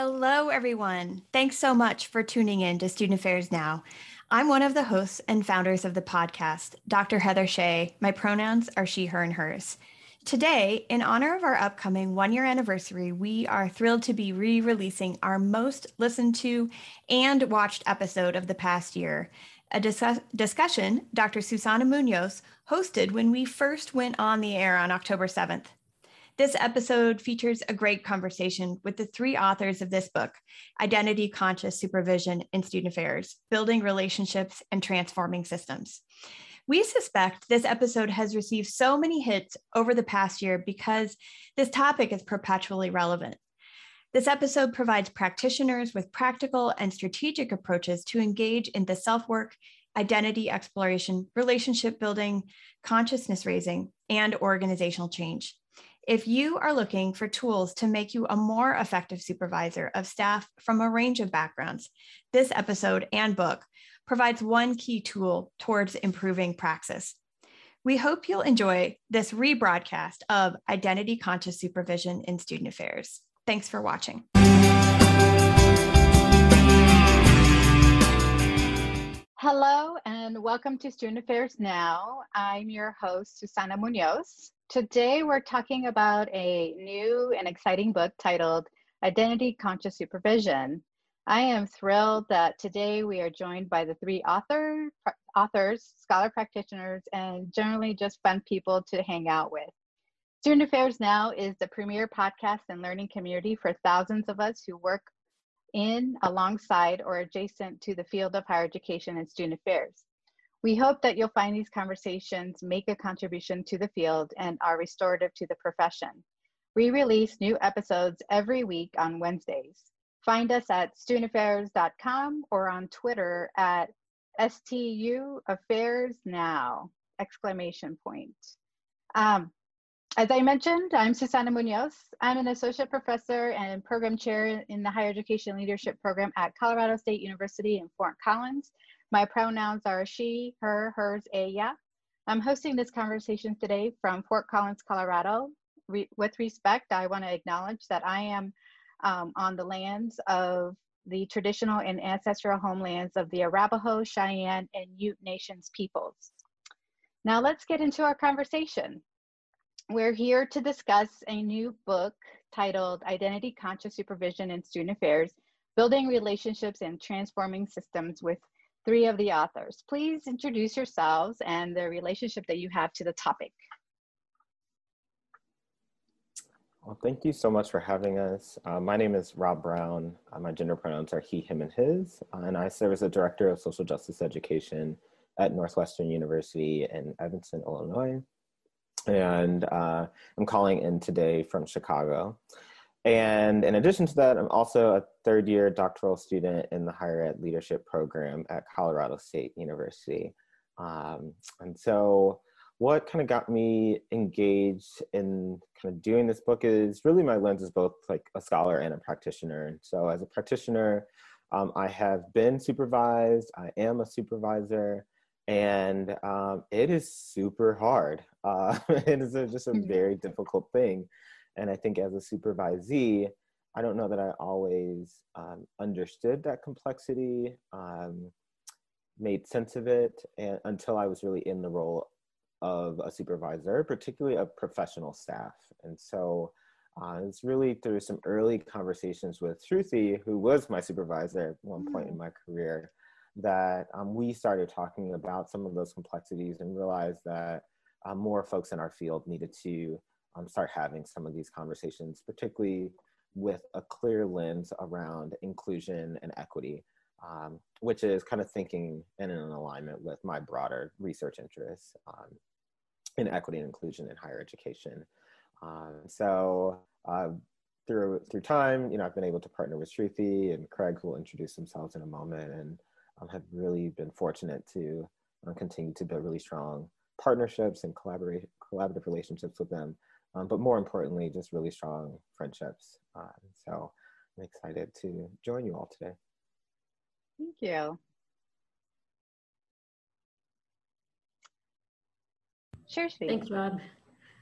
Hello, everyone. Thanks so much for tuning in to Student Affairs Now. I'm one of the hosts and founders of the podcast, Dr. Heather Shea. My pronouns are she, her, and hers. Today, in honor of our upcoming one year anniversary, we are thrilled to be re releasing our most listened to and watched episode of the past year. A dis- discussion Dr. Susana Muñoz hosted when we first went on the air on October 7th. This episode features a great conversation with the three authors of this book Identity Conscious Supervision in Student Affairs Building Relationships and Transforming Systems. We suspect this episode has received so many hits over the past year because this topic is perpetually relevant. This episode provides practitioners with practical and strategic approaches to engage in the self work, identity exploration, relationship building, consciousness raising, and organizational change. If you are looking for tools to make you a more effective supervisor of staff from a range of backgrounds, this episode and book provides one key tool towards improving praxis. We hope you'll enjoy this rebroadcast of Identity Conscious Supervision in Student Affairs. Thanks for watching. Hello and welcome to Student Affairs Now. I'm your host, Susana Muñoz. Today, we're talking about a new and exciting book titled Identity Conscious Supervision. I am thrilled that today we are joined by the three author, authors, scholar practitioners, and generally just fun people to hang out with. Student Affairs Now is the premier podcast and learning community for thousands of us who work in, alongside, or adjacent to the field of higher education and student affairs. We hope that you'll find these conversations make a contribution to the field and are restorative to the profession. We release new episodes every week on Wednesdays. Find us at studentaffairs.com or on Twitter at STU Affairs Now! Exclamation point. Um, as I mentioned, I'm Susana Muñoz. I'm an associate professor and program chair in the higher education leadership program at Colorado State University in Fort Collins my pronouns are she, her, hers, ella. I'm hosting this conversation today from Fort Collins, Colorado. Re with respect, I want to acknowledge that I am um, on the lands of the traditional and ancestral homelands of the Arapaho, Cheyenne, and Ute Nations peoples. Now let's get into our conversation. We're here to discuss a new book titled Identity Conscious Supervision in Student Affairs, Building Relationships and Transforming Systems with three of the authors. Please introduce yourselves and the relationship that you have to the topic. Well, thank you so much for having us. Uh, my name is Rob Brown. Uh, my gender pronouns are he, him, and his, uh, and I serve as the Director of Social Justice Education at Northwestern University in Evanston, Illinois. And uh, I'm calling in today from Chicago. And in addition to that, I'm also a third year doctoral student in the higher ed leadership program at Colorado State University. Um, and so, what kind of got me engaged in kind of doing this book is really my lens is both like a scholar and a practitioner. And so, as a practitioner, um, I have been supervised, I am a supervisor, and um, it is super hard. Uh, it is a, just a mm-hmm. very difficult thing. And I think as a supervisee, I don't know that I always um, understood that complexity, um, made sense of it, and, until I was really in the role of a supervisor, particularly of professional staff. And so uh, it's really through some early conversations with Shruti, who was my supervisor at one mm. point in mm. my career, that um, we started talking about some of those complexities and realized that uh, more folks in our field needed to um, start having some of these conversations, particularly with a clear lens around inclusion and equity, um, which is kind of thinking in an alignment with my broader research interests um, in equity and inclusion in higher education. Um, so uh, through through time, you know, I've been able to partner with Shruti and Craig, who will introduce themselves in a moment, and um, have really been fortunate to uh, continue to build really strong partnerships and collaborate collaborative relationships with them um, but more importantly, just really strong friendships. Uh, so I'm excited to join you all today. Thank you. Sure, Thanks, Rob.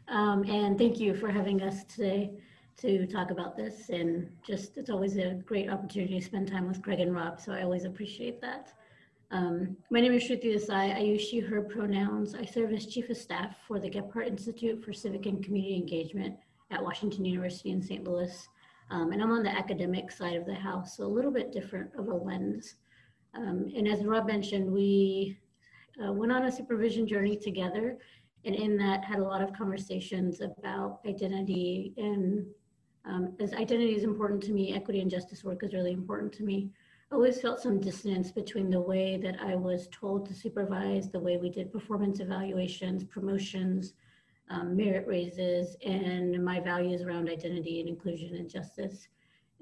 Um, and thank you for having us today. to talk about this and just it's always a great opportunity to spend time with Craig and Rob. So I always appreciate that. Um, my name is Shruti Desai. I use she, her pronouns. I serve as Chief of Staff for the Gephardt Institute for Civic and Community Engagement at Washington University in St. Louis. Um, and I'm on the academic side of the house, so a little bit different of a lens. Um, and as Rob mentioned, we uh, went on a supervision journey together, and in that had a lot of conversations about identity. And um, as identity is important to me, equity and justice work is really important to me. Always felt some dissonance between the way that I was told to supervise, the way we did performance evaluations, promotions, um, merit raises, and my values around identity and inclusion and justice.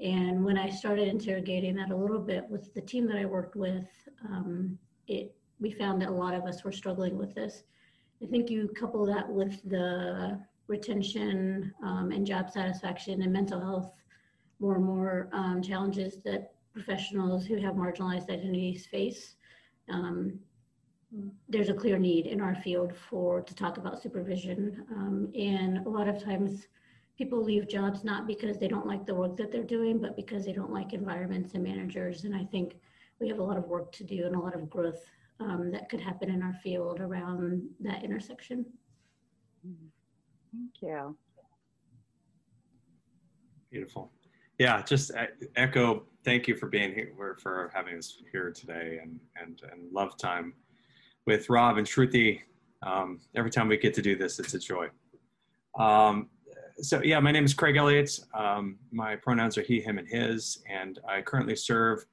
And when I started interrogating that a little bit with the team that I worked with, um, it we found that a lot of us were struggling with this. I think you couple that with the retention um, and job satisfaction and mental health, more and more um, challenges that professionals who have marginalized identities face. Um, there's a clear need in our field for to talk about supervision, um, and a lot of times people leave jobs not because they don't like the work that they're doing, but because they don't like environments and managers. And I think we have a lot of work to do and a lot of growth um, that could happen in our field around that intersection. Thank you. Beautiful. Yeah, just echo. Thank you for being here, for having us here today, and and and love time with Rob and Shruti. Um, every time we get to do this, it's a joy. Um, so yeah, my name is Craig Elliott. Um, my pronouns are he, him, and his, and I currently serve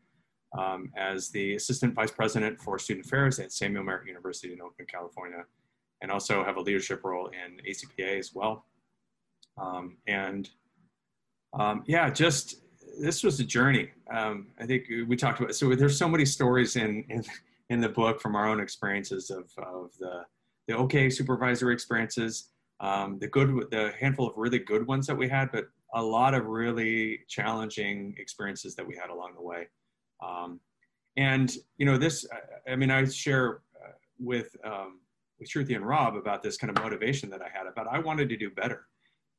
um, as the Assistant Vice President for Student Affairs at Samuel Merritt University in Oakland, California, and also have a leadership role in ACPA as well. Um, and um, yeah, just this was a journey. Um, I think we talked about, so there's so many stories in, in, in the book from our own experiences of, of the, the okay supervisory experiences, um, the good, the handful of really good ones that we had, but a lot of really challenging experiences that we had along the way. Um, and you know, this, I, I mean, I share uh, with um, with Shruti and Rob about this kind of motivation that I had about I wanted to do better.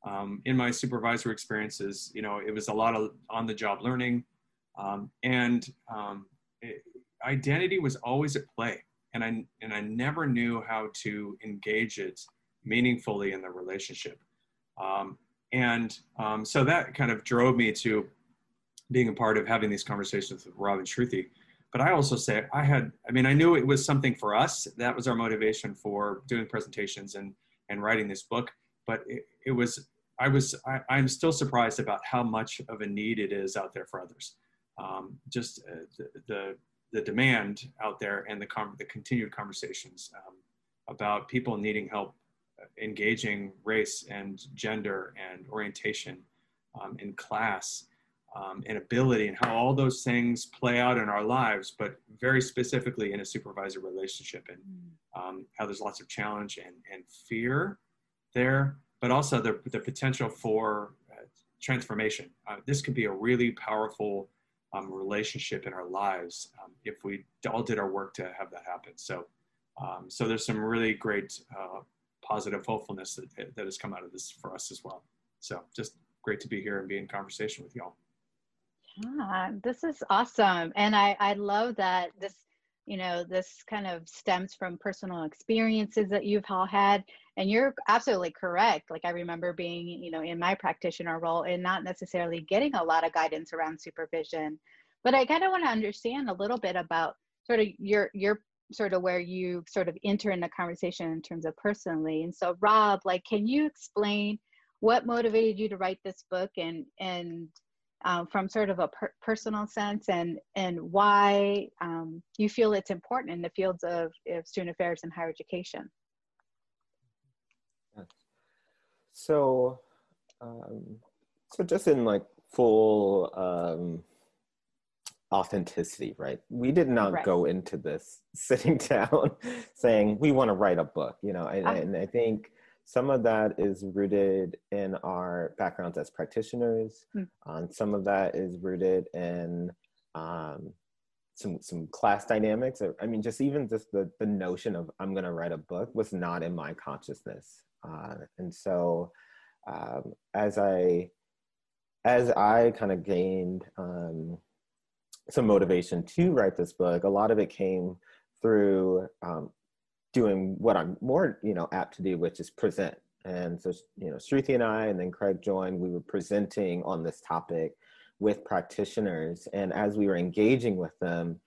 Um, in my supervisor experiences, you know, it was a lot of on-the-job learning, um, and um, it, identity was always at play, and I and I never knew how to engage it meaningfully in the relationship. Um, and um, so that kind of drove me to being a part of having these conversations with Rob and Shruti. But I also say I had, I mean, I knew it was something for us. That was our motivation for doing presentations and and writing this book. But it, it was, I was, I, I'm still surprised about how much of a need it is out there for others. Um, just uh, the, the, the demand out there and the the continued conversations um, about people needing help uh, engaging race and gender and orientation um, in class um, and ability and how all those things play out in our lives, but very specifically in a supervisor relationship and mm. um, how there's lots of challenge and, and fear there, but also the, the potential for uh, transformation. Uh, this could be a really powerful um, relationship in our lives um, if we all did our work to have that happen. So, um, so there's some really great uh, positive hopefulness that, that has come out of this for us as well. So just great to be here and be in conversation with y'all. Yeah, this is awesome. And I, I love that this, you know, this kind of stems from personal experiences that you've all had. And you're absolutely correct. Like I remember being, you know, in my practitioner role and not necessarily getting a lot of guidance around supervision. But I kind of want to understand a little bit about sort of your your sort of where you sort of enter in the conversation in terms of personally. And so Rob, like can you explain what motivated you to write this book and and um, from sort of a per personal sense and and why um, you feel it's important in the fields of, of student affairs and higher education. So, um, so just in like full um, authenticity, right? We did not right. go into this sitting down saying we want to write a book, you know, and, uh, and I think some of that is rooted in our backgrounds as practitioners. Mm. Um, some of that is rooted in um, some some class dynamics. I mean, just even just the the notion of I'm going to write a book was not in my consciousness, uh, and so um, as I as I kind of gained um, some motivation to write this book, a lot of it came through um, doing what I'm more, you know, apt to do, which is present. And so, you know, Shruti and I, and then Craig joined, we were presenting on this topic with practitioners. And as we were engaging with them,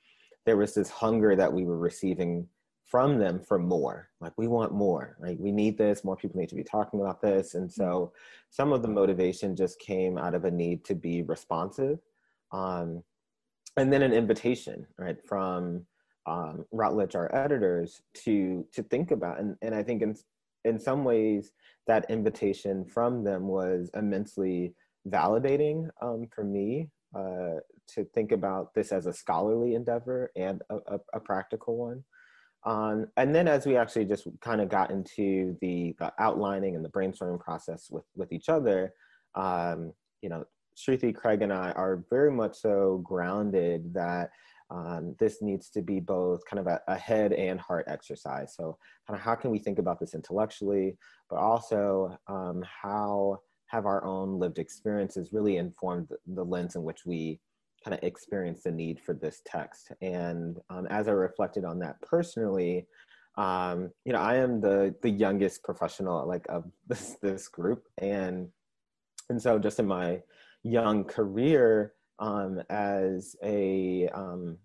there was this hunger that we were receiving from them for more like we want more like we need this more people need to be talking about this and so some of the motivation just came out of a need to be responsive um, and then an invitation right from um, routledge our editors to to think about. And, and i think in in some ways that invitation from them was immensely validating um, for me uh, to think about this as a scholarly endeavor and a, a, a practical one. Um, and then as we actually just kind of got into the, the, outlining and the brainstorming process with, with each other, um, you know, Shruti, Craig, and I are very much so grounded that um, this needs to be both kind of a, a, head and heart exercise. So, kind of how can we think about this intellectually, but also um, how have our own lived experiences really informed the, lens in which we kind of experience the need for this text. And um, as I reflected on that personally, um, you know, I am the the youngest professional like of this this group, and and so just in my young career um, as a um,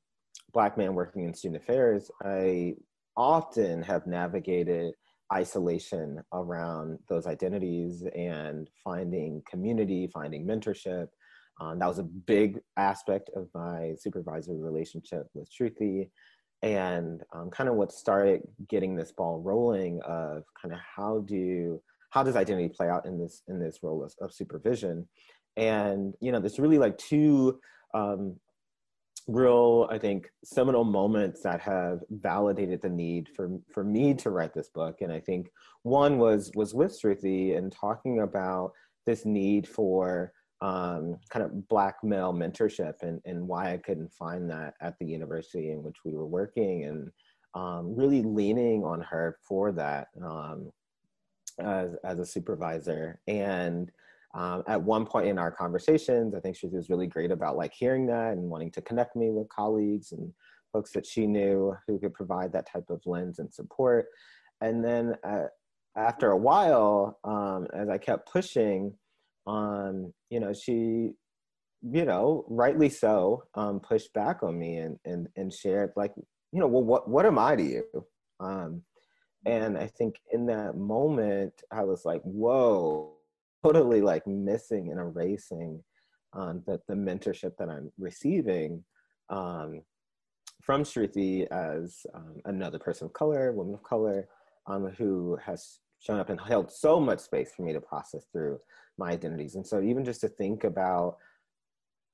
black man working in student affairs, I often have navigated isolation around those identities and finding community, finding mentorship, um, that was a big aspect of my supervisory relationship with Shruti and um, kind of what started getting this ball rolling of kind of how do how does identity play out in this in this role of, of supervision and you know there's really like two um, real i think seminal moments that have validated the need for for me to write this book and i think one was was with Shruti and talking about this need for um, kind of black male mentorship and, and why I couldn't find that at the university in which we were working and um, really leaning on her for that um, as, as a supervisor. And um, at one point in our conversations, I think she was really great about like hearing that and wanting to connect me with colleagues and folks that she knew who could provide that type of lens and support. And then uh, after a while, um, as I kept pushing, um, you know, she, you know, rightly so, um, pushed back on me and, and, and shared like, you know, well, what, what am I to you? Um, and I think in that moment, I was like, whoa, totally like missing and erasing um, the, the mentorship that I'm receiving um, from Shruti as um, another person of color, woman of color, um, who has shown up and held so much space for me to process through my identities. And so even just to think about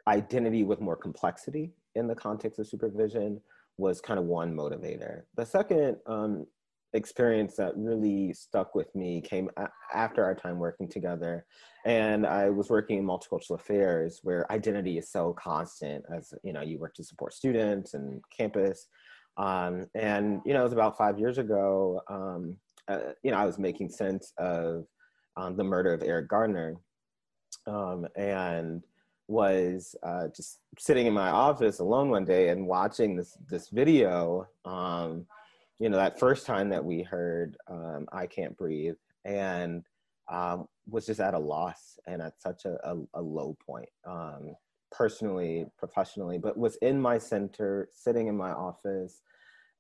identity with more complexity in the context of supervision was kind of one motivator. The second um, experience that really stuck with me came a- after our time working together. And I was working in multicultural affairs where identity is so constant as, you know, you work to support students and campus. Um, and, you know, it was about five years ago, um, uh, you know, I was making sense of um, the murder of Eric Garner, um, and was uh, just sitting in my office alone one day and watching this this video. Um, you know, that first time that we heard um, "I Can't Breathe," and um, was just at a loss and at such a, a, a low point, um, personally, professionally, but was in my center, sitting in my office.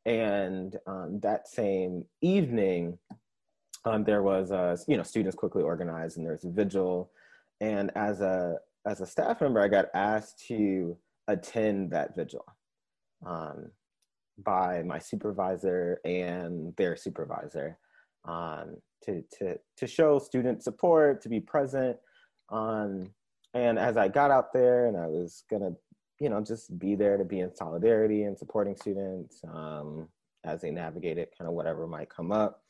And um, that same evening, um, there was a, you know students quickly organized and there's a vigil and as a as a staff member i got asked to attend that vigil um, by my supervisor and their supervisor um, to, to, to show student support to be present um, and as i got out there and i was gonna you know just be there to be in solidarity and supporting students um, as they navigated kind of whatever might come up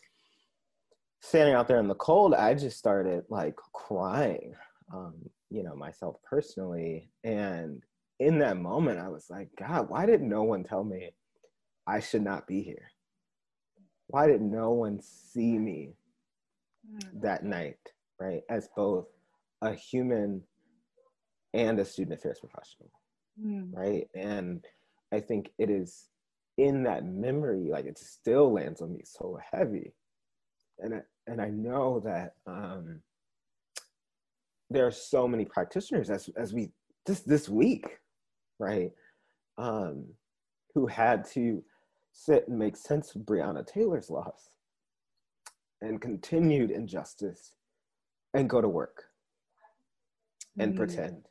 standing out there in the cold, I just started like crying, um, you know, myself personally. And in that moment, I was like, God, why did no one tell me I should not be here? Why did no one see me that night, right? As both a human and a student affairs professional, mm. right? And I think it is in that memory, like it still lands on me so heavy. And I, and I know that um, there are so many practitioners as, as we just this week, right, um, who had to sit and make sense of Breonna Taylor's loss and continued injustice and go to work and mm. pretend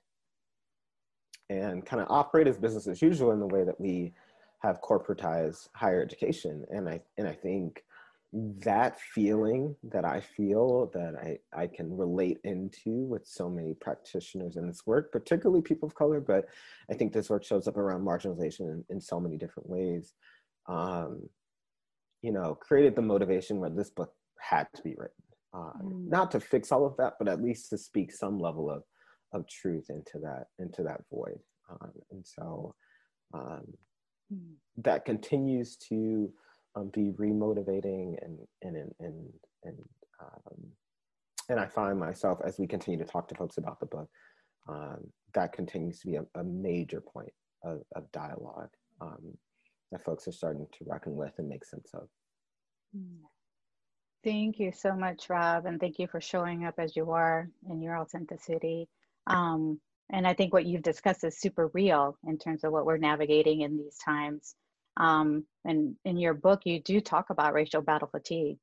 and kind of operate as business as usual in the way that we have corporatized higher education and i and i think that feeling that i feel that i i can relate into with so many practitioners in this work particularly people of color but i think this work shows up around marginalization in, in so many different ways um, you know created the motivation where this book had to be written uh, mm. not to fix all of that but at least to speak some level of of truth into that into that void um, and so um, mm. that continues to um, be remotivating and and and and and, um, and I find myself as we continue to talk to folks about the book um, that continues to be a, a major point of, of dialogue um, that folks are starting to reckon with and make sense of. Mm. Thank you so much, Rob, and thank you for showing up as you are in your authenticity. Um, and I think what you've discussed is super real in terms of what we're navigating in these times. Um, and in your book, you do talk about racial battle fatigue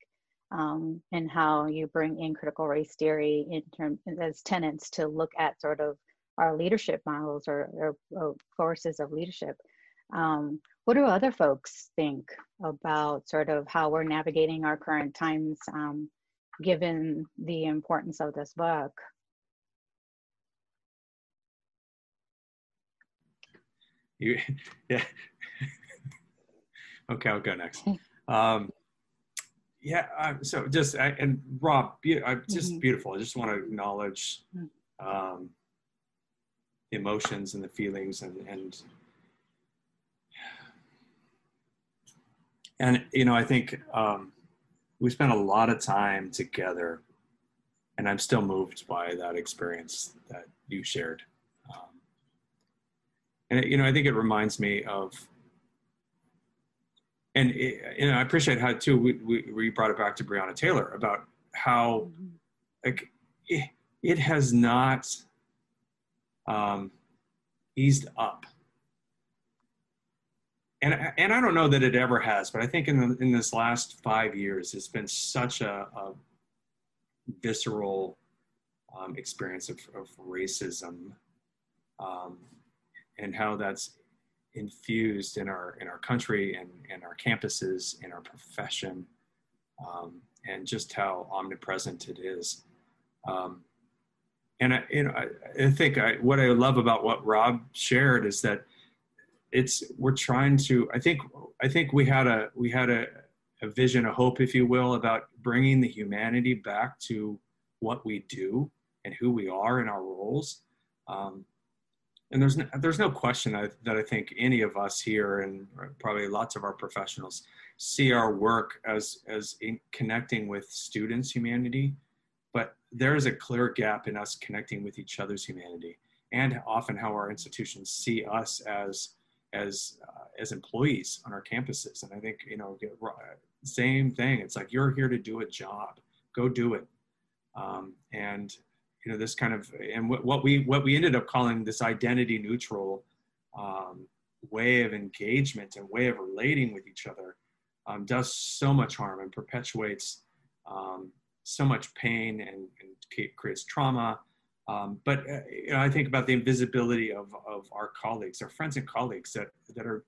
um, and how you bring in critical race theory in terms as tenants to look at sort of our leadership models or, or, or forces of leadership. Um, what do other folks think about sort of how we're navigating our current times, um, given the importance of this book? You, yeah. okay, I'll go next. Um, yeah, uh, so just I, and Rob, be, uh, just mm-hmm. beautiful. I just want to acknowledge mm. um, the emotions and the feelings and and and you know I think um, we spent a lot of time together, and I'm still moved by that experience that you shared and you know, I think it reminds me of, and it, you know, I appreciate how too we, we, we brought it back to Breonna Taylor about how like it, it has not um, eased up. And, and I don't know that it ever has, but I think in, the, in this last five years, it's been such a, a visceral um, experience of, of racism um, and how that's infused in our in our country and in our campuses in our profession um, and just how omnipresent it is. Um, and I, you know I, I think I, what I love about what Rob shared is that it's we're trying to I think I think we had a we had a, a vision a hope if you will about bringing the humanity back to what we do and who we are in our roles. Um, and there's no, there's no question that, that I think any of us here and probably lots of our professionals see our work as as in connecting with students' humanity, but there is a clear gap in us connecting with each other's humanity, and often how our institutions see us as as uh, as employees on our campuses. And I think you know same thing. It's like you're here to do a job, go do it, um, and you know this kind of and what, what we what we ended up calling this identity neutral um, way of engagement and way of relating with each other um, does so much harm and perpetuates um, so much pain and, and creates trauma. Um, but uh, you know, I think about the invisibility of, of our colleagues, our friends and colleagues that, that are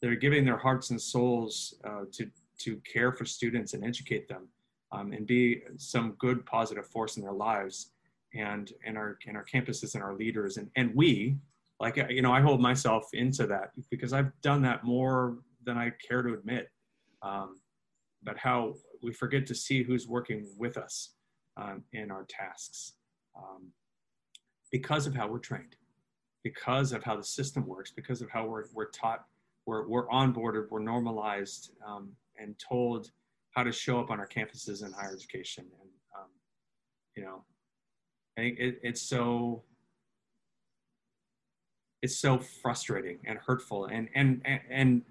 that are giving their hearts and souls uh, to to care for students and educate them um, and be some good positive force in their lives and and our and our campuses and our leaders. And and we like you know i hold myself into that because i've done that more than i care to admit um, but how we forget to see who's working with us um, in our tasks. Um, because of how we're trained because of how the system works because of how we're, we're taught we're, we're onboarded we're normalized um, and told how to show up on our campuses in higher education. And um, you know I think it, it's so it's so frustrating and hurtful. And and and, and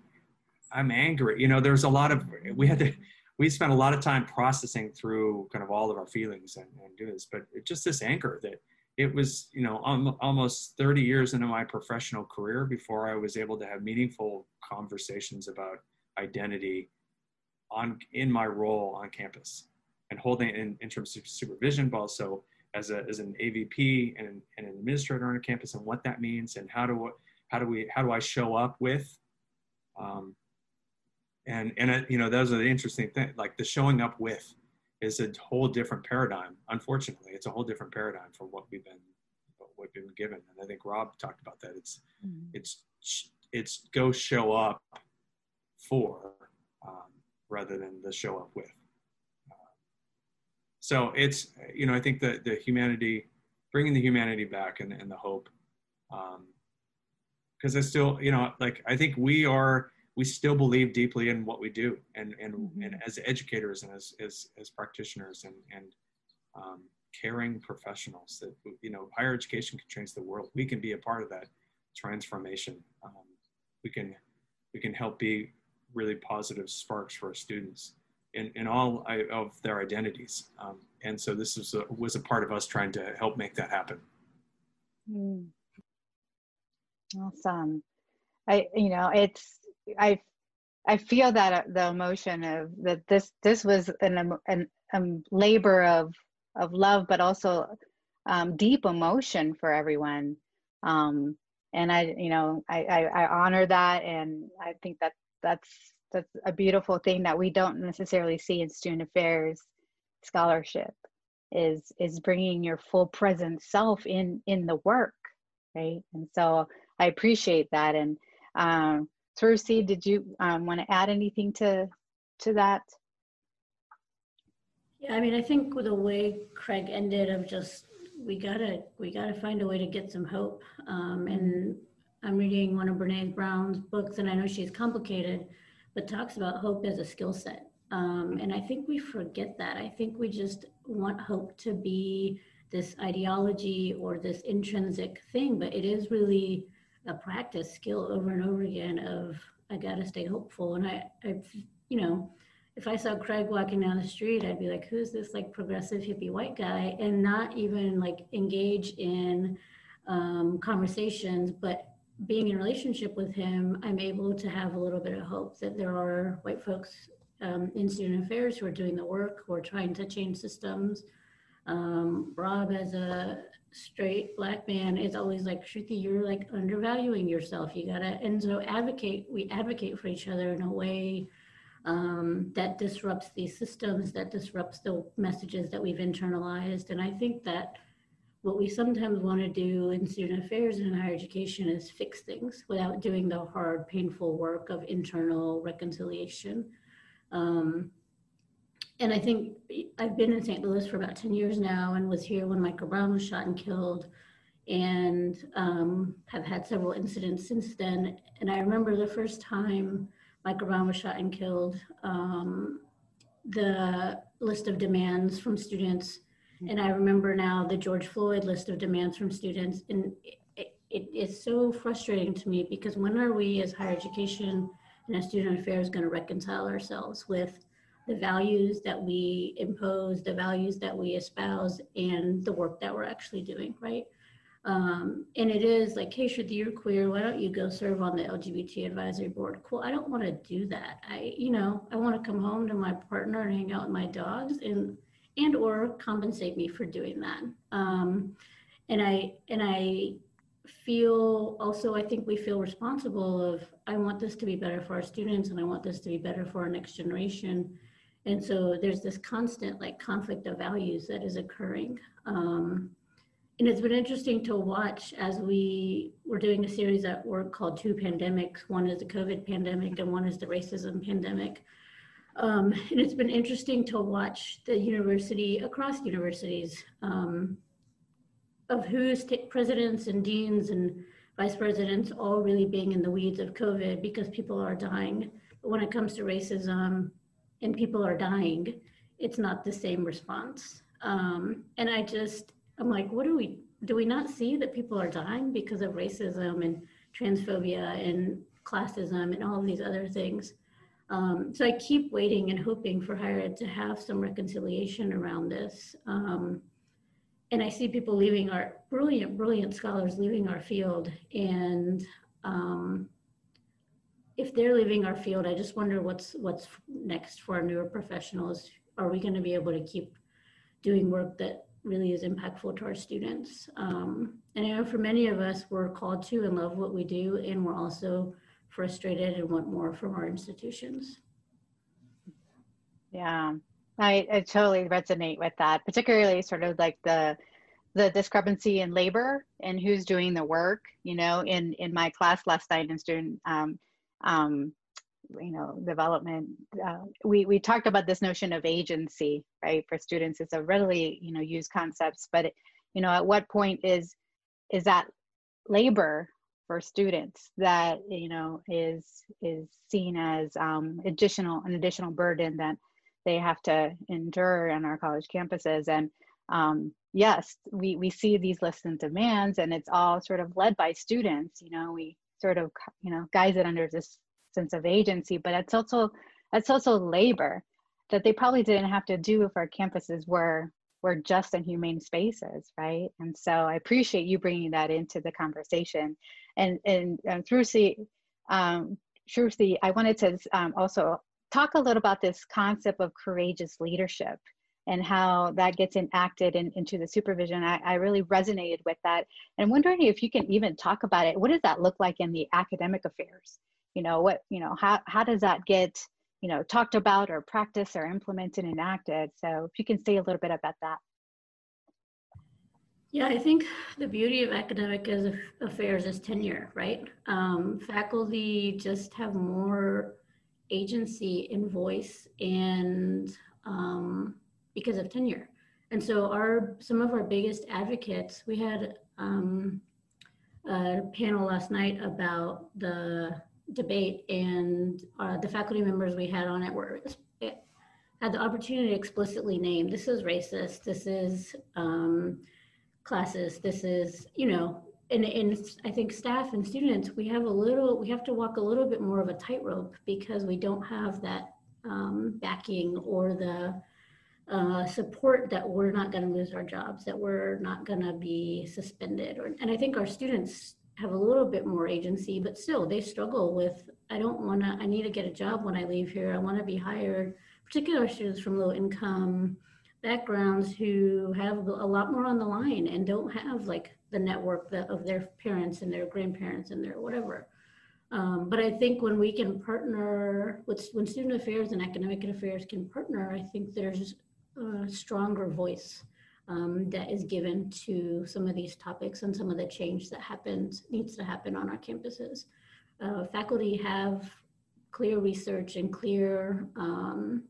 i'm angry. You know there's a lot of we had to we spent a lot of time processing through kind of all of our feelings and, and do this but it, just this anger that it was you know um, almost 30 years into my professional career before i was able to have meaningful conversations about identity on in my role on campus and holding in, in terms of supervision but also as, a, as an avp and, and an administrator on a campus and what that means and how do how do we how do i show up with um, and and it, you know those are the interesting things like the showing up with is a whole different paradigm unfortunately. It's a whole different paradigm for what we've been what we've been given. And i think rob talked about that. It's mm-hmm. it's it's go show up for um, rather than the show up with. Uh, so it's you know i think that the humanity bringing the humanity back and, and the hope because um, i still you know like i think we are we still believe deeply in what we do and and, mm-hmm. and as educators and as as, as practitioners and and um, caring professionals that you know higher education can change the world. We can be a part of that transformation. Um, we can we can help be really positive sparks for our students in, in all of their identities. Um, and so this was a, was a part of us trying to help make that happen. Mm. awesome. I you know it's I I feel that uh, the emotion of that this this was an an um, labor of of love, but also um, deep emotion for everyone. Um, and I, you know, I, I, I honor that, and I think that that's that's a beautiful thing that we don't necessarily see in student affairs scholarship is is bringing your full present self in in the work right and so i appreciate that and um, Shruti, did you um, want to add anything to to that? Yeah, I mean, I think with the way Craig ended of just we gotta we gotta find a way to get some hope. Um, and I'm reading one of Brene Brown's books, and I know she's complicated, but talks about hope as a skill set. Um, and I think we forget that. I think we just want hope to be this ideology or this intrinsic thing, but it is really a practice skill over and over again of I gotta stay hopeful. And I, I, you know, if I saw Craig walking down the street, I'd be like, who's this like progressive hippie white guy? And not even like engage in um, conversations, but being in relationship with him, I'm able to have a little bit of hope that there are white folks um, in student affairs who are doing the work, who are trying to change systems. Um, Rob, as a straight black man is always like, Shruti, you're like undervaluing yourself. You gotta, and so advocate, we advocate for each other in a way um, that disrupts these systems, that disrupts the messages that we've internalized. And I think that what we sometimes want to do in student affairs and in higher education is fix things without doing the hard, painful work of internal reconciliation. Um, and I think I've been in St. Louis for about 10 years now and was here when Michael Brown was shot and killed and um, have had several incidents since then. And I remember the first time Michael Brown was shot and killed, um, the list of demands from students. And I remember now the George Floyd list of demands from students. And it, it is so frustrating to me because when are we as higher education and as student affairs going to reconcile ourselves with the values that we impose, the values that we espouse, and the work that we're actually doing, right? Um, and it is like, hey, Shruti, you're queer. Why don't you go serve on the LGBT advisory board? Cool. I don't want to do that. I, you know, I want to come home to my partner and hang out with my dogs and and or compensate me for doing that. Um, and I and I feel also I think we feel responsible of I want this to be better for our students and I want this to be better for our next generation. And so there's this constant like conflict of values that is occurring. Um, and it's been interesting to watch as we were doing a series at work called Two Pandemics. One is the COVID pandemic and one is the racism pandemic. Um, and it's been interesting to watch the university, across universities, um, of who's presidents and deans and vice presidents all really being in the weeds of COVID because people are dying. But when it comes to racism, and people are dying, it's not the same response. Um, and I just, I'm like, what do we, do we not see that people are dying because of racism and transphobia and classism and all of these other things? Um, so I keep waiting and hoping for higher ed to have some reconciliation around this. Um, and I see people leaving our brilliant, brilliant scholars leaving our field. And um, if they're leaving our field, I just wonder what's what's next for our newer professionals. Are we going to be able to keep doing work that really is impactful to our students? Um, and I know for many of us, we're called to and love what we do, and we're also frustrated and want more from our institutions. Yeah, I, I totally resonate with that, particularly sort of like the the discrepancy in labor and who's doing the work. You know, in in my class last night in student um, um, you know development, uh, we we talked about this notion of agency, right, for students. It's a readily you know used concepts, but it, you know, at what point is is that labor for students that you know is is seen as um, additional an additional burden that they have to endure on our college campuses and um, yes we we see these lists and demands and it's all sort of led by students you know we sort of you know guise it under this sense of agency but it's also it's also labor that they probably didn't have to do if our campuses were were just and humane spaces, right? And so I appreciate you bringing that into the conversation. And and, and Shruti, um, Shruti, I wanted to um, also talk a little about this concept of courageous leadership and how that gets enacted in, into the supervision. I, I really resonated with that. And I'm wondering if you can even talk about it. What does that look like in the academic affairs? You know, what, you know, how, how does that get you know, talked about or practiced or implemented and enacted. So if you can say a little bit about that. Yeah, I think the beauty of academic affairs is tenure, right? Um, faculty just have more agency and voice and um, because of tenure. And so our some of our biggest advocates, we had um, a panel last night about the debate and uh, the faculty members we had on it were it had the opportunity to explicitly name this is racist this is um, classist this is you know and, and i think staff and students we have a little we have to walk a little bit more of a tightrope because we don't have that um, backing or the uh, support that we're not going to lose our jobs that we're not going to be suspended or, and i think our students have a little bit more agency, but still they struggle with, I don't want to, I need to get a job when I leave here. I want to be hired, particularly students from low income backgrounds who have a lot more on the line and don't have like the network of their parents and their grandparents and their whatever. Um, but I think when we can partner with, when student affairs and academic affairs can partner, I think there's stronger voice um, that is given to some of these topics and some of the change that happens needs to happen on our campuses. Uh, faculty have clear research and clear um,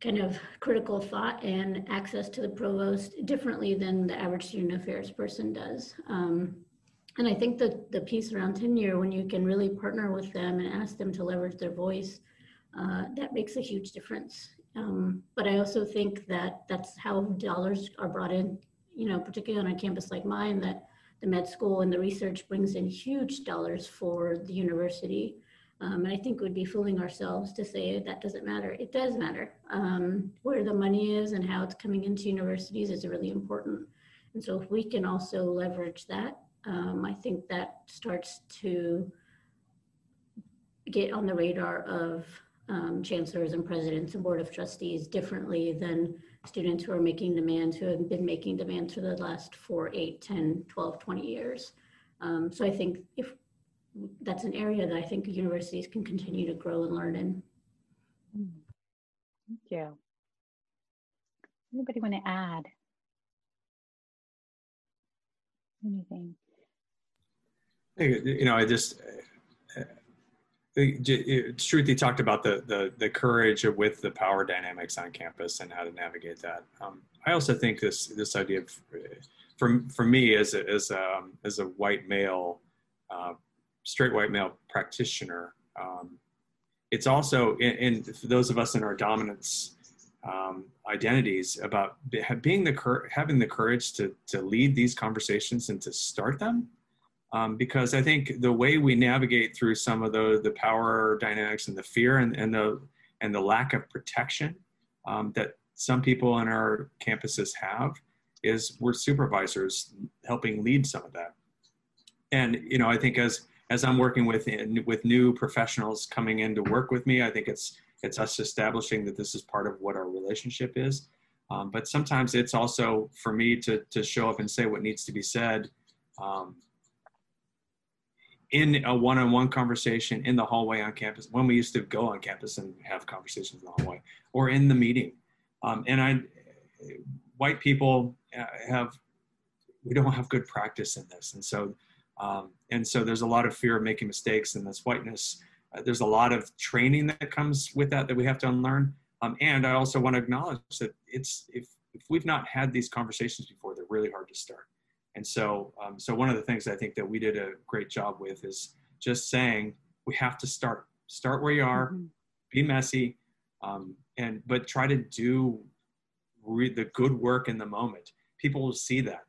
kind of critical thought and access to the provost differently than the average student affairs person does. Um, and I think that the piece around tenure, when you can really partner with them and ask them to leverage their voice, uh, that makes a huge difference um, but I also think that that's how dollars are brought in, you know, particularly on a campus like mine, that the med school and the research brings in huge dollars for the university. Um, and I think we'd be fooling ourselves to say that doesn't matter. It does matter. Um, where the money is and how it's coming into universities is really important. And so if we can also leverage that, um, I think that starts to get on the radar of um, chancellors and presidents and board of trustees differently than students who are making demands who have been making demands for the last four, eight, 10, 12, 20 years. Um, so I think if that's an area that I think universities can continue to grow and learn in. Thank you. Anybody want to add anything? You know, I just Shruti talked about the, the, the courage with the power dynamics on campus and how to navigate that. Um, I also think this this idea of, for for me as a as a, um, as a white male, uh, straight white male practitioner, um, it's also in, in, for those of us in our dominance um, identities about being the having the courage to to lead these conversations and to start them um, because I think the way we navigate through some of the the power dynamics and the fear and, and the and the lack of protection um, that some people on our campuses have is we're supervisors helping lead some of that. And you know, I think as as I'm working with with new professionals coming in to work with me, I think it's it's us establishing that this is part of what our relationship is. Um, but sometimes it's also for me to to show up and say what needs to be said. Um, in a one-on-one conversation in the hallway on campus when we used to go on campus and have conversations in the hallway or in the meeting. Um, and i white people uh, have we don't have good practice in this. And so um, and so there's a lot of fear of making mistakes in this whiteness. Uh, there's a lot of training that comes with that that we have to unlearn. Um, and i also want to acknowledge that it's if if we've not had these conversations before they're really hard to start and so, um, so one of the things I think that we did a great job with is just saying we have to start. Start where you are, mm-hmm. be messy, um, and but try to do re- the good work in the moment. People will see that,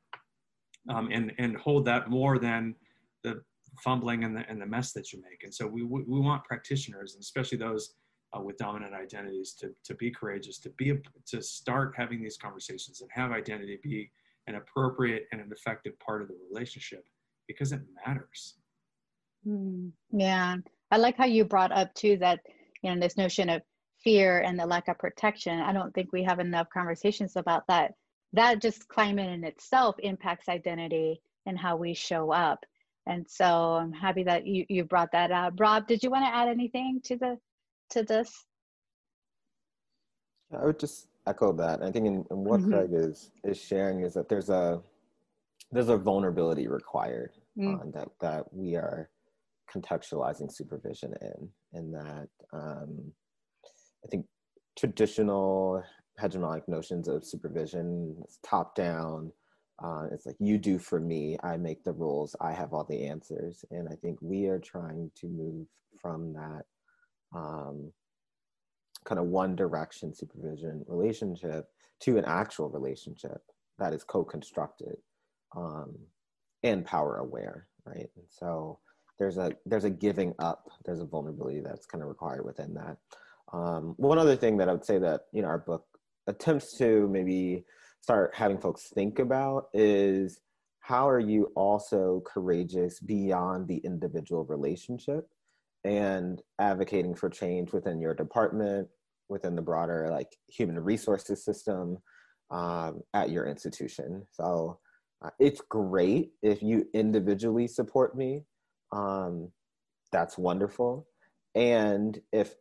um, and and hold that more than the fumbling and the and the mess that you make. And so we we, we want practitioners, and especially those uh, with dominant identities, to to be courageous, to be to start having these conversations and have identity be an appropriate and an effective part of the relationship because it matters. Mm, yeah. I like how you brought up too that, you know, this notion of fear and the lack of protection. I don't think we have enough conversations about that. That just climate in itself impacts identity and how we show up. And so I'm happy that you, you brought that up. Rob, did you want to add anything to the to this? I would just echo that. I think in, in what mm-hmm. Craig is is sharing is that there's a there's a vulnerability required mm. that that we are contextualizing supervision in, and that um, I think traditional hegemonic notions of supervision, top down. Uh, it's like you do for me, I make the rules, I have all the answers, and I think we are trying to move from that um, kind of one direction supervision relationship to an actual relationship that is co-constructed um, and power aware right? And so there's a there's a giving up there's a vulnerability that's kind of required within that. Um, one other thing that i would say that you know our book attempts to maybe start having folks think about is how are you also courageous beyond the individual relationship and advocating for change within your department, within the broader like human resources system um, at your institution. So uh, it's great if you individually support me. Um, that's wonderful. And if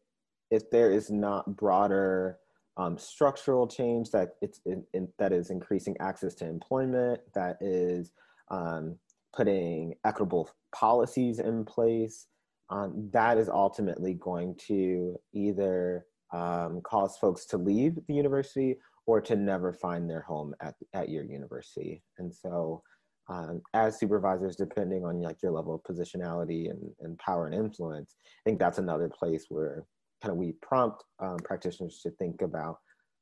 if there is not broader um, structural change that it's in, in, that is increasing access to employment, that is um, putting equitable policies in place, um, that is ultimately going to either um, cause folks to leave the university or to never find their home at, at your university. And so um, as supervisors, depending on like your level of positionality and, and power and influence, I think that's another place where kind of we prompt um, practitioners to think about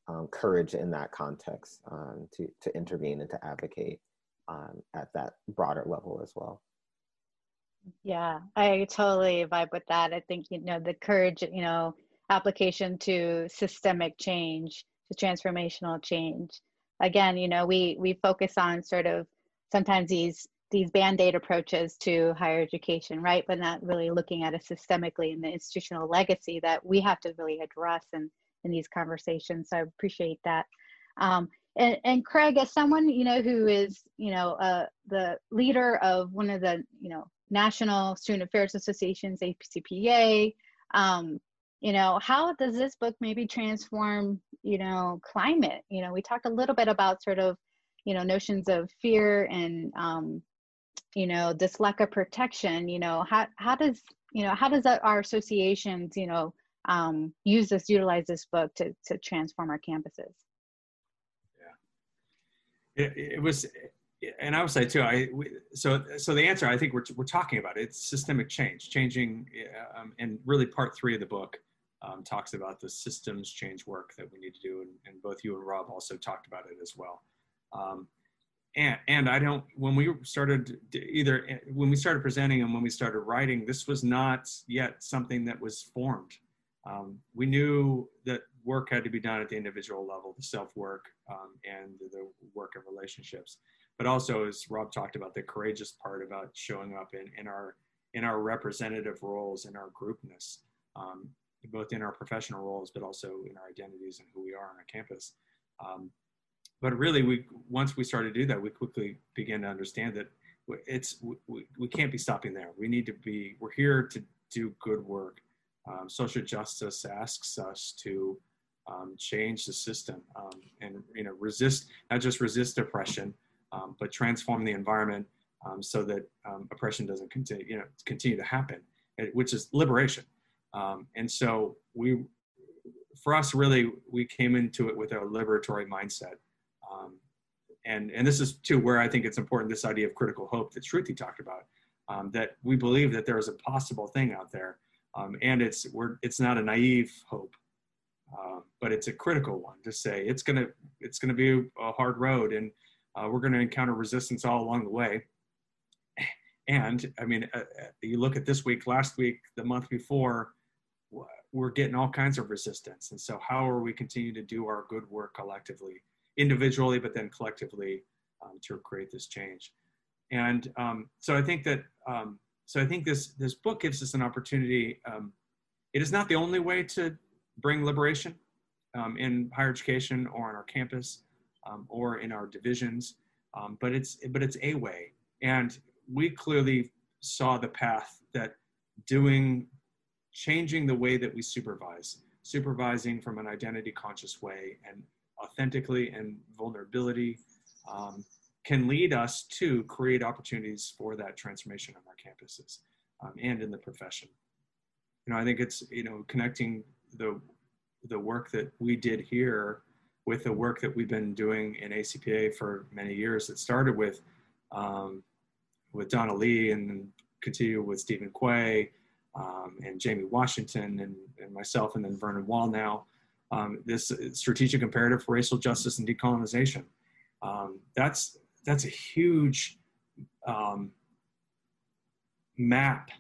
um, courage in that context um, to, to intervene and to advocate um, at that broader level as well. Yeah, I totally vibe with that. I think, you know, the courage, you know, application to systemic change, to transformational change. Again, you know, we we focus on sort of sometimes these these band-aid approaches to higher education, right? But not really looking at it systemically in the institutional legacy that we have to really address in, in these conversations. So I appreciate that. Um, and, and Craig, as someone, you know, who is, you know, uh, the leader of one of the, you know, National Student Affairs Associations, ACPA. um, you know, how does this book maybe transform, you know, climate? You know, we talked a little bit about sort of, you know, notions of fear and, um, you know, this lack of protection, you know, how, how does, you know, how does our associations, you know, um, use this, utilize this book to, to transform our campuses? Yeah. It, it was, and I would say too, I so so the answer I think we're we're talking about it's systemic change, changing, um, and really part three of the book um, talks about the systems change work that we need to do, and, and, both you and Rob also talked about it as well. Um, and, and I don't, when we started either, eh, when we started presenting and when we started writing, this was not yet something that was formed. Um, we knew that work had to be done at the individual level, the self work um, and the work of relationships. But also, as Rob talked about, the courageous part about showing up in, in our in our representative roles in our groupness, um, both in our professional roles, but also in our identities and who we are on our campus. Um, but really, we once we started to do that, we quickly began to understand that it's we, we can't be stopping there. We need to be. We're here to do good work. Um, social justice asks us to um, change the system um, and you know resist not just resist oppression, um, but transform the environment um, so that um, oppression doesn't continue you know continue to happen, which is liberation. and so we, for us, really, we came into it with a liberatory mindset. and, and this is too where I think it's important this idea of critical hope that Shruti talked about, that we believe that there is a possible thing out there um, and it's we're it's not a naive hope uh, but it's a critical one to say it's gonna it's gonna be a hard road and uh, we're gonna encounter resistance all along the way. And i mean uh, uh, you look at this week last week the month before we're getting all kinds of resistance. And so how are we continue to do our good work collectively individually but then collectively um, to create this change? And um, so i think that um, so I think this this book gives us an opportunity. Um, it is not the only way to bring liberation um, in higher education or on our campus um, or in our divisions, um, but it's but it's a way. And we clearly saw the path that doing changing the way that we supervise, supervising from an identity conscious way and authentically and vulnerability um, can lead us to create opportunities for that transformation on our campuses um, and in the profession. You know, I think it's, you know, connecting the, the work that we did here with the work that we've been doing in ACPA for many years. It started with, um, with Donna Lee and continue with Stephen Quaye um, and Jamie Washington and, and, myself and then Vernon Wall now. Um, this strategic imperative for racial justice and decolonization. Um, that's that's a huge um, map,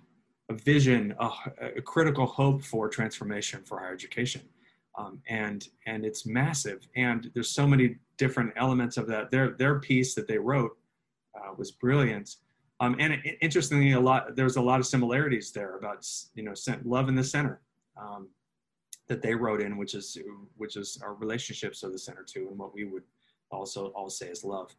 a vision, a, a, critical hope for transformation for higher education. Um, and and it's massive. And there's so many different elements of that. Their their piece that they wrote uh, was brilliant. Um, and it, interestingly, a lot there's a lot of similarities there about you know love in the center um, that they wrote in, which is which is our relationships are the center too, and what we would also all say is love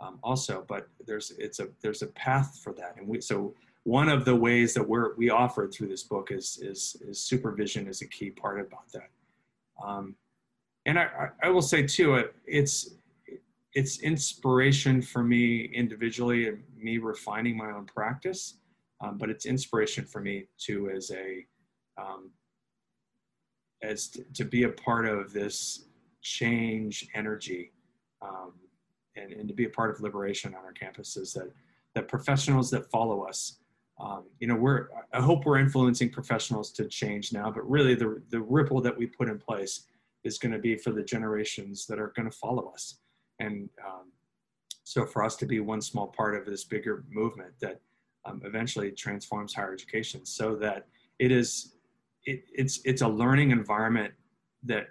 um, also, but there's it's a there's a path for that, and we so one of the ways that we're we offer through this book is is, is supervision is a key part about that. Um, and I, I will say too, it's it's inspiration for me individually and me refining my own practice, um, but it's inspiration for me too as a um, as to, to, be a part of this change energy um, and, and to be a part of liberation on our campuses that that professionals that follow us um, you know we're i hope we're influencing professionals to change now but really the the ripple that we put in place is going to be for the generations that are going to follow us. And um, so for us to be one small part of this bigger movement that um, eventually transforms higher education so that it is it, it's it's a learning environment that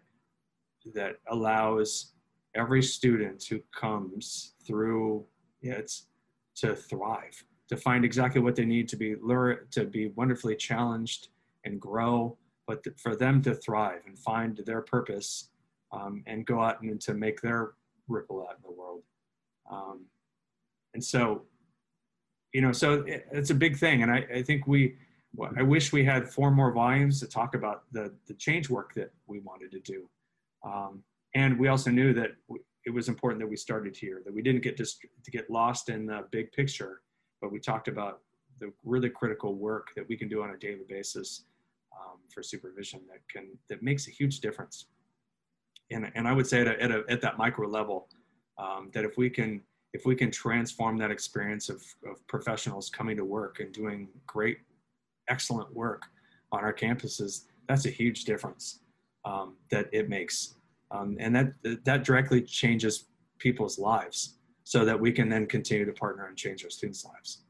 that allows every student who comes through it to thrive, to find exactly what they need to be learn, to be wonderfully challenged and grow, but th- for them to thrive and find their purpose um, and go out and to make their ripple out in the world. Um, and so, you know, so it, it's a big thing. And I, I think we, I wish we had four more volumes to talk about the, the change work that we wanted to do. Um, and we also knew that it was important that we started here, that we didn't get just to get lost in the big picture, but we talked about the really critical work that we can do on a daily basis um, for supervision that can that makes a huge difference. And, and I would say at, a, at, a, at that micro level, um, that if we can if we can transform that experience of, of professionals coming to work and doing great, excellent work on our campuses, that's a huge difference um, that it makes. Um, and that, that directly changes people's lives so that we can then continue to partner and change our students' lives.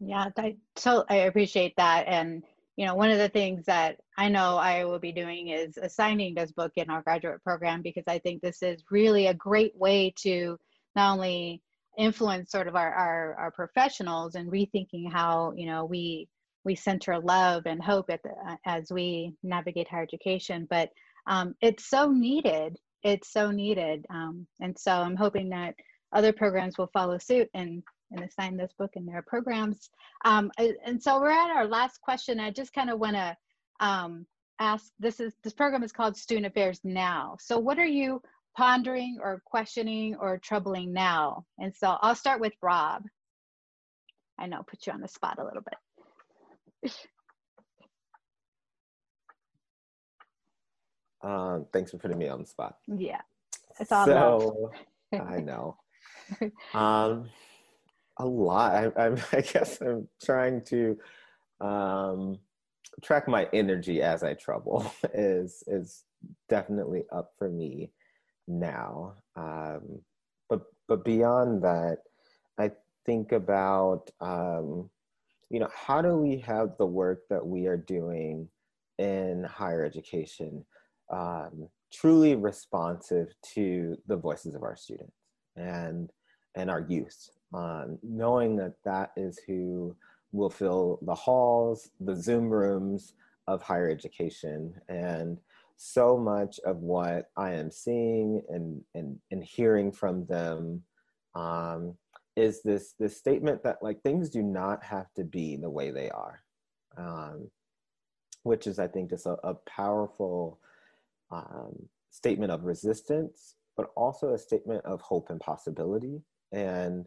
Yeah, I, so I appreciate that. And, you know, one of the things that I know I will be doing is assigning this book in our graduate program because I think this is really a great way to not only influence sort of our, our, our professionals and rethinking how, you know, we we center love and hope the, as we navigate higher education, but um, it's so needed. It's so needed. Um, and so I'm hoping that other programs will follow suit and and assign this book in their programs. Um, and so we're at our last question. I just kind of want to um, ask. This is this program is called Student Affairs Now. So what are you pondering or questioning or troubling now? And so I'll start with Rob. I know, put you on the spot a little bit. Um, thanks for putting me on the spot. Yeah, it's all so, I know. Um, a lot. I, I'm, I guess I'm trying to um, track my energy as I trouble is is definitely up for me now. Um, but but beyond that, I think about um, you know how do we have the work that we are doing in higher education um, truly responsive to the voices of our students and and our youth um, knowing that that is who will fill the halls, the Zoom rooms of higher education. And so much of what I am seeing and, and, and hearing from them um, is this, this statement that like things do not have to be the way they are, um, which is, I think, just a, a powerful um, statement of resistance, but also a statement of hope and possibility. And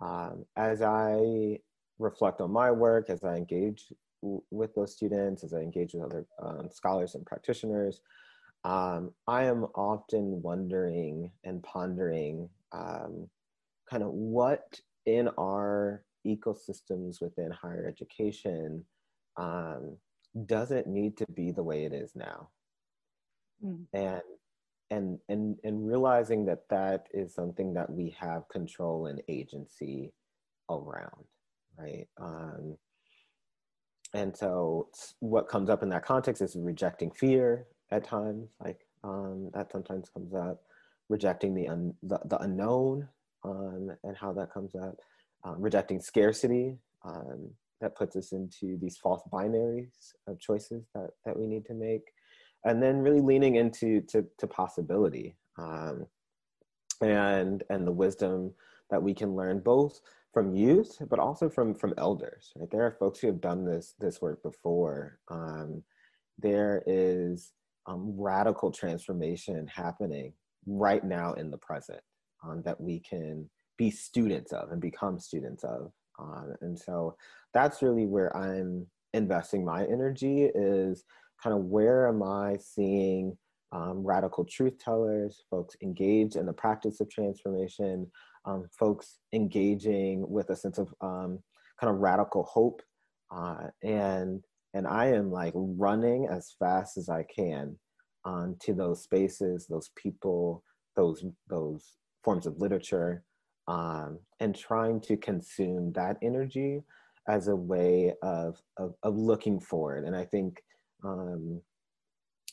um, as I reflect on my work, as I engage w- with those students, as I engage with other um, scholars and practitioners, um, I am often wondering and pondering um, kind of what in our ecosystems within higher education um, doesn't need to be the way it is now. Mm. And and and and realizing that that is something that we have control and agency around right um, and so what comes up in that context is rejecting fear at times like um, that sometimes comes up rejecting the, un- the, the unknown um, and how that comes up um, rejecting scarcity um, that puts us into these false binaries of choices that, that we need to make and then really leaning into to, to possibility um, and and the wisdom that we can learn both from youth but also from from elders right? There are folks who have done this this work before. Um, there is um, radical transformation happening right now in the present um, that we can be students of and become students of uh, and so that's really where i'm investing my energy is kind of where am I seeing um, radical truth tellers, folks engaged in the practice of transformation, um, folks engaging with a sense of um, kind of radical hope. Uh, and, and I am like running as fast as I can um, to those spaces, those people, those, those forms of literature, um, and trying to consume that energy as a way of, of, of looking forward. And I think um,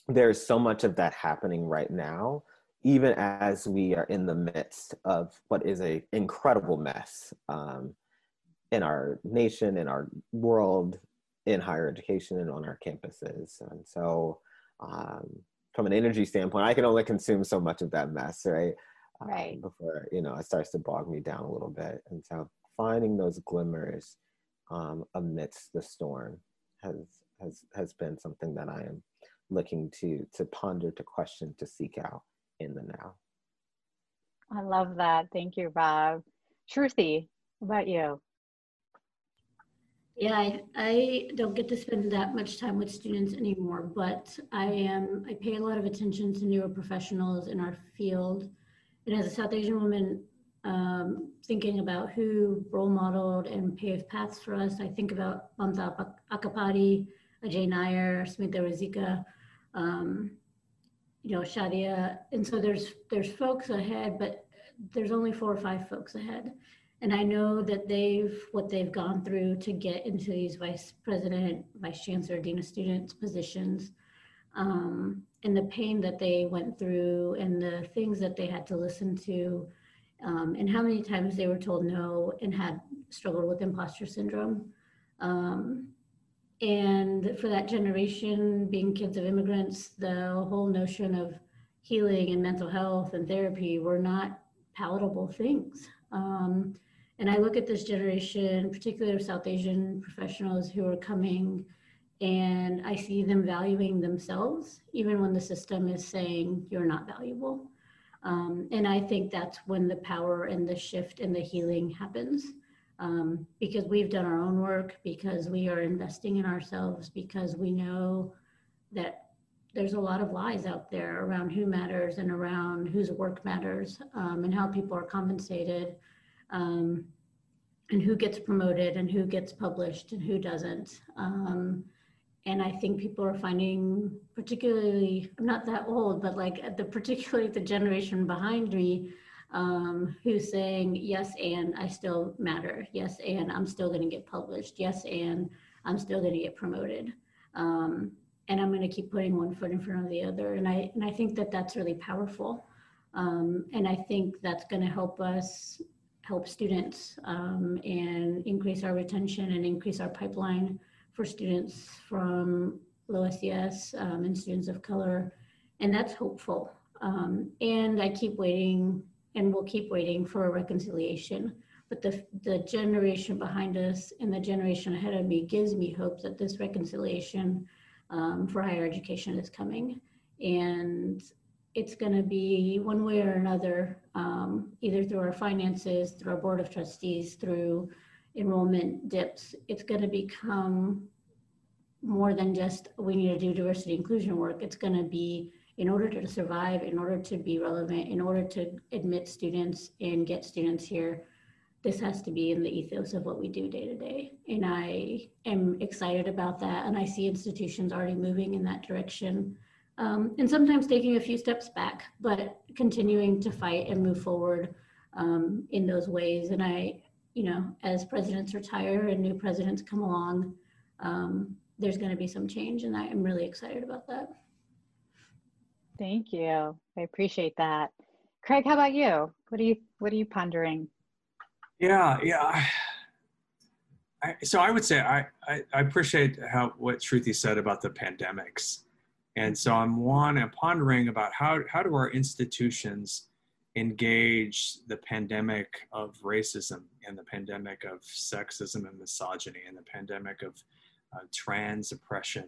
there's so much of that happening right now even as we are in the midst of what is an incredible mess um, in our nation in our world in higher education and on our campuses. And so um, from an energy standpoint i can only consume so much of that mess right? Um, right. um, before you know it starts to bog me down a little bit. And so finding those glimmers um, amidst the storm has has has been something that I am looking to to ponder, to question, to seek out in the now. I love that. Thank you, Rob. Shruti, about you? Yeah, I, I don't get to spend that much time with students anymore, but I am I pay a lot of attention to newer professionals in our field. And as a South Asian woman, um, thinking about who role modeled and paved paths for us, I think about Mamta Accapadi, Ajay Nair, Smita Razika, um, you know, Shadia. And so there's there's folks ahead, but there's only four or five folks ahead. And I know that they've what they've gone through to get into these vice president, vice chancellor, dean of students positions, um, and the pain that they went through, and the things that they had to listen to, um, and how many times they were told no and had struggled with imposter syndrome. Um, and for that generation, being kids of immigrants, the whole notion of healing and mental health and therapy were not palatable things. Um, and I look at this generation, particularly of South Asian professionals who are coming, and I see them valuing themselves, even when the system is saying you're not valuable. Um, and I think that's when the power and the shift and the healing happens. Um, because we've done our own work, because we are investing in ourselves, because we know that there's a lot of lies out there around who matters and around whose work matters um, and how people are compensated um, and who gets promoted and who gets published and who doesn't. Um, and I think people are finding, particularly, I'm not that old, but like the particularly the generation behind me, um, who's saying, yes, and I still matter. Yes, and I'm still going to get published. Yes, and I'm still going to get promoted. Um, and I'm going to keep putting one foot in front of the other. And I, and I think that that's really powerful. Um, and I think that's going to help us help students um, and increase our retention and increase our pipeline for students from low SES um, and students of color. And that's hopeful. Um, and I keep waiting and we'll keep waiting for a reconciliation. But the, the generation behind us and the generation ahead of me gives me hope that this reconciliation um, for higher education is coming. And it's going to be one way or another, um, either through our finances, through our board of trustees, through enrollment dips. It's going to become more than just we need to do diversity inclusion work. It's going to be in order to survive, in order to be relevant, in order to admit students and get students here, this has to be in the ethos of what we do day to day. And I am excited about that. And I see institutions already moving in that direction um, and sometimes taking a few steps back, but continuing to fight and move forward um, in those ways. And I, you know, as presidents retire and new presidents come along, um, there's going to be some change, and I am really excited about that. Thank you. I appreciate that. Craig, how about you? What are you What are you pondering? Yeah, yeah. I, so I would say I, I, I appreciate how what Shruti said about the pandemics and so I'm one, I'm pondering about how, how do our institutions engage the pandemic of racism and the pandemic of sexism and misogyny and the pandemic of uh, trans oppression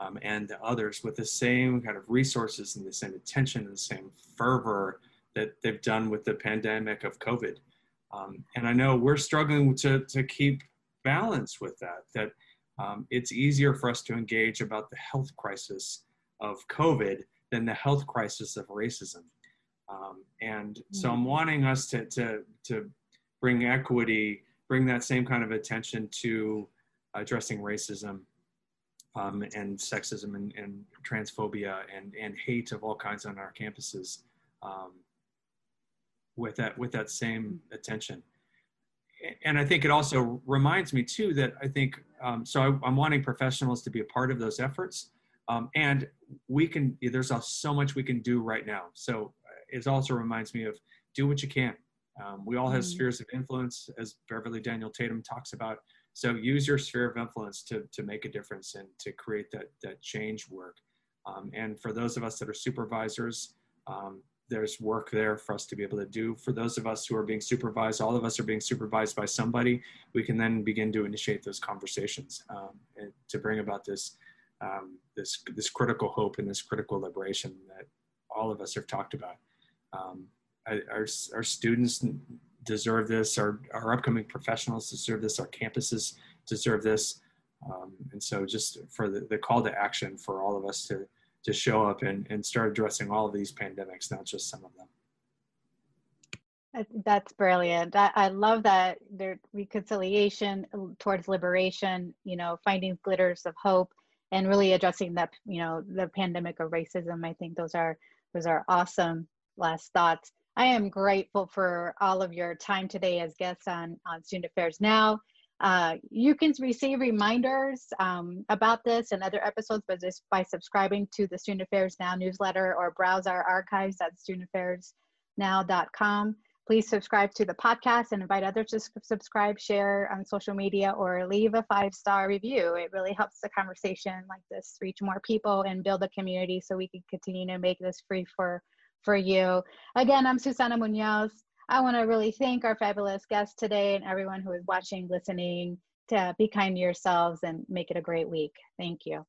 um, and others with the same kind of resources and the same attention and the same fervor that they've done with the pandemic of COVID. Um, and I know we're struggling to, to keep balance with that, that um, it's easier for us to engage about the health crisis of COVID than the health crisis of racism. Um, and so I'm hmm. wanting us to, to, to bring equity, bring that same kind of attention to addressing racism um, and sexism and, and, transphobia and, and hate of all kinds on our campuses um, with that with that same attention. And I think it also reminds me too that I think um, so. I, I'm wanting professionals to be a part of those efforts, um, and we can, there's so much we can do right now. So uh, it also reminds me of do what you can. Um, we all have mm-hmm. spheres of influence, as Beverly Daniel Tatum talks about. So use your sphere of influence to, to make a difference and to create that, that change work. Um, and for those of us that are supervisors, um, there's work there for us to be able to do. For those of us who are being supervised, all of us are being supervised by somebody, we can then begin to initiate those conversations um, to bring about this um, this this critical hope and this critical liberation that all of us have talked about. Um, our, our students deserve this. Our, our upcoming professionals deserve this. Our campuses deserve this. Um, and so just for the, the call to action for all of us to, to show up and, and start addressing all of these pandemics, not just some of them. That's brilliant. I, I love that there reconciliation towards liberation, you know, finding glitters of hope and really addressing that you know the pandemic of racism i think those are those are awesome last thoughts i am grateful for all of your time today as guests on on student affairs now uh, you can receive reminders um, about this and other episodes by just by subscribing to the student affairs now newsletter or browse our archives at studentaffairsnow.com Please subscribe to the podcast and invite others to subscribe, share on social media, or leave a five star review. It really helps the conversation like this reach more people and build a community so we can continue to make this free for, for you. Again, I'm Susana Muñoz. I want to really thank our fabulous guests today and everyone who is watching, listening, to be kind to yourselves and make it a great week. Thank you.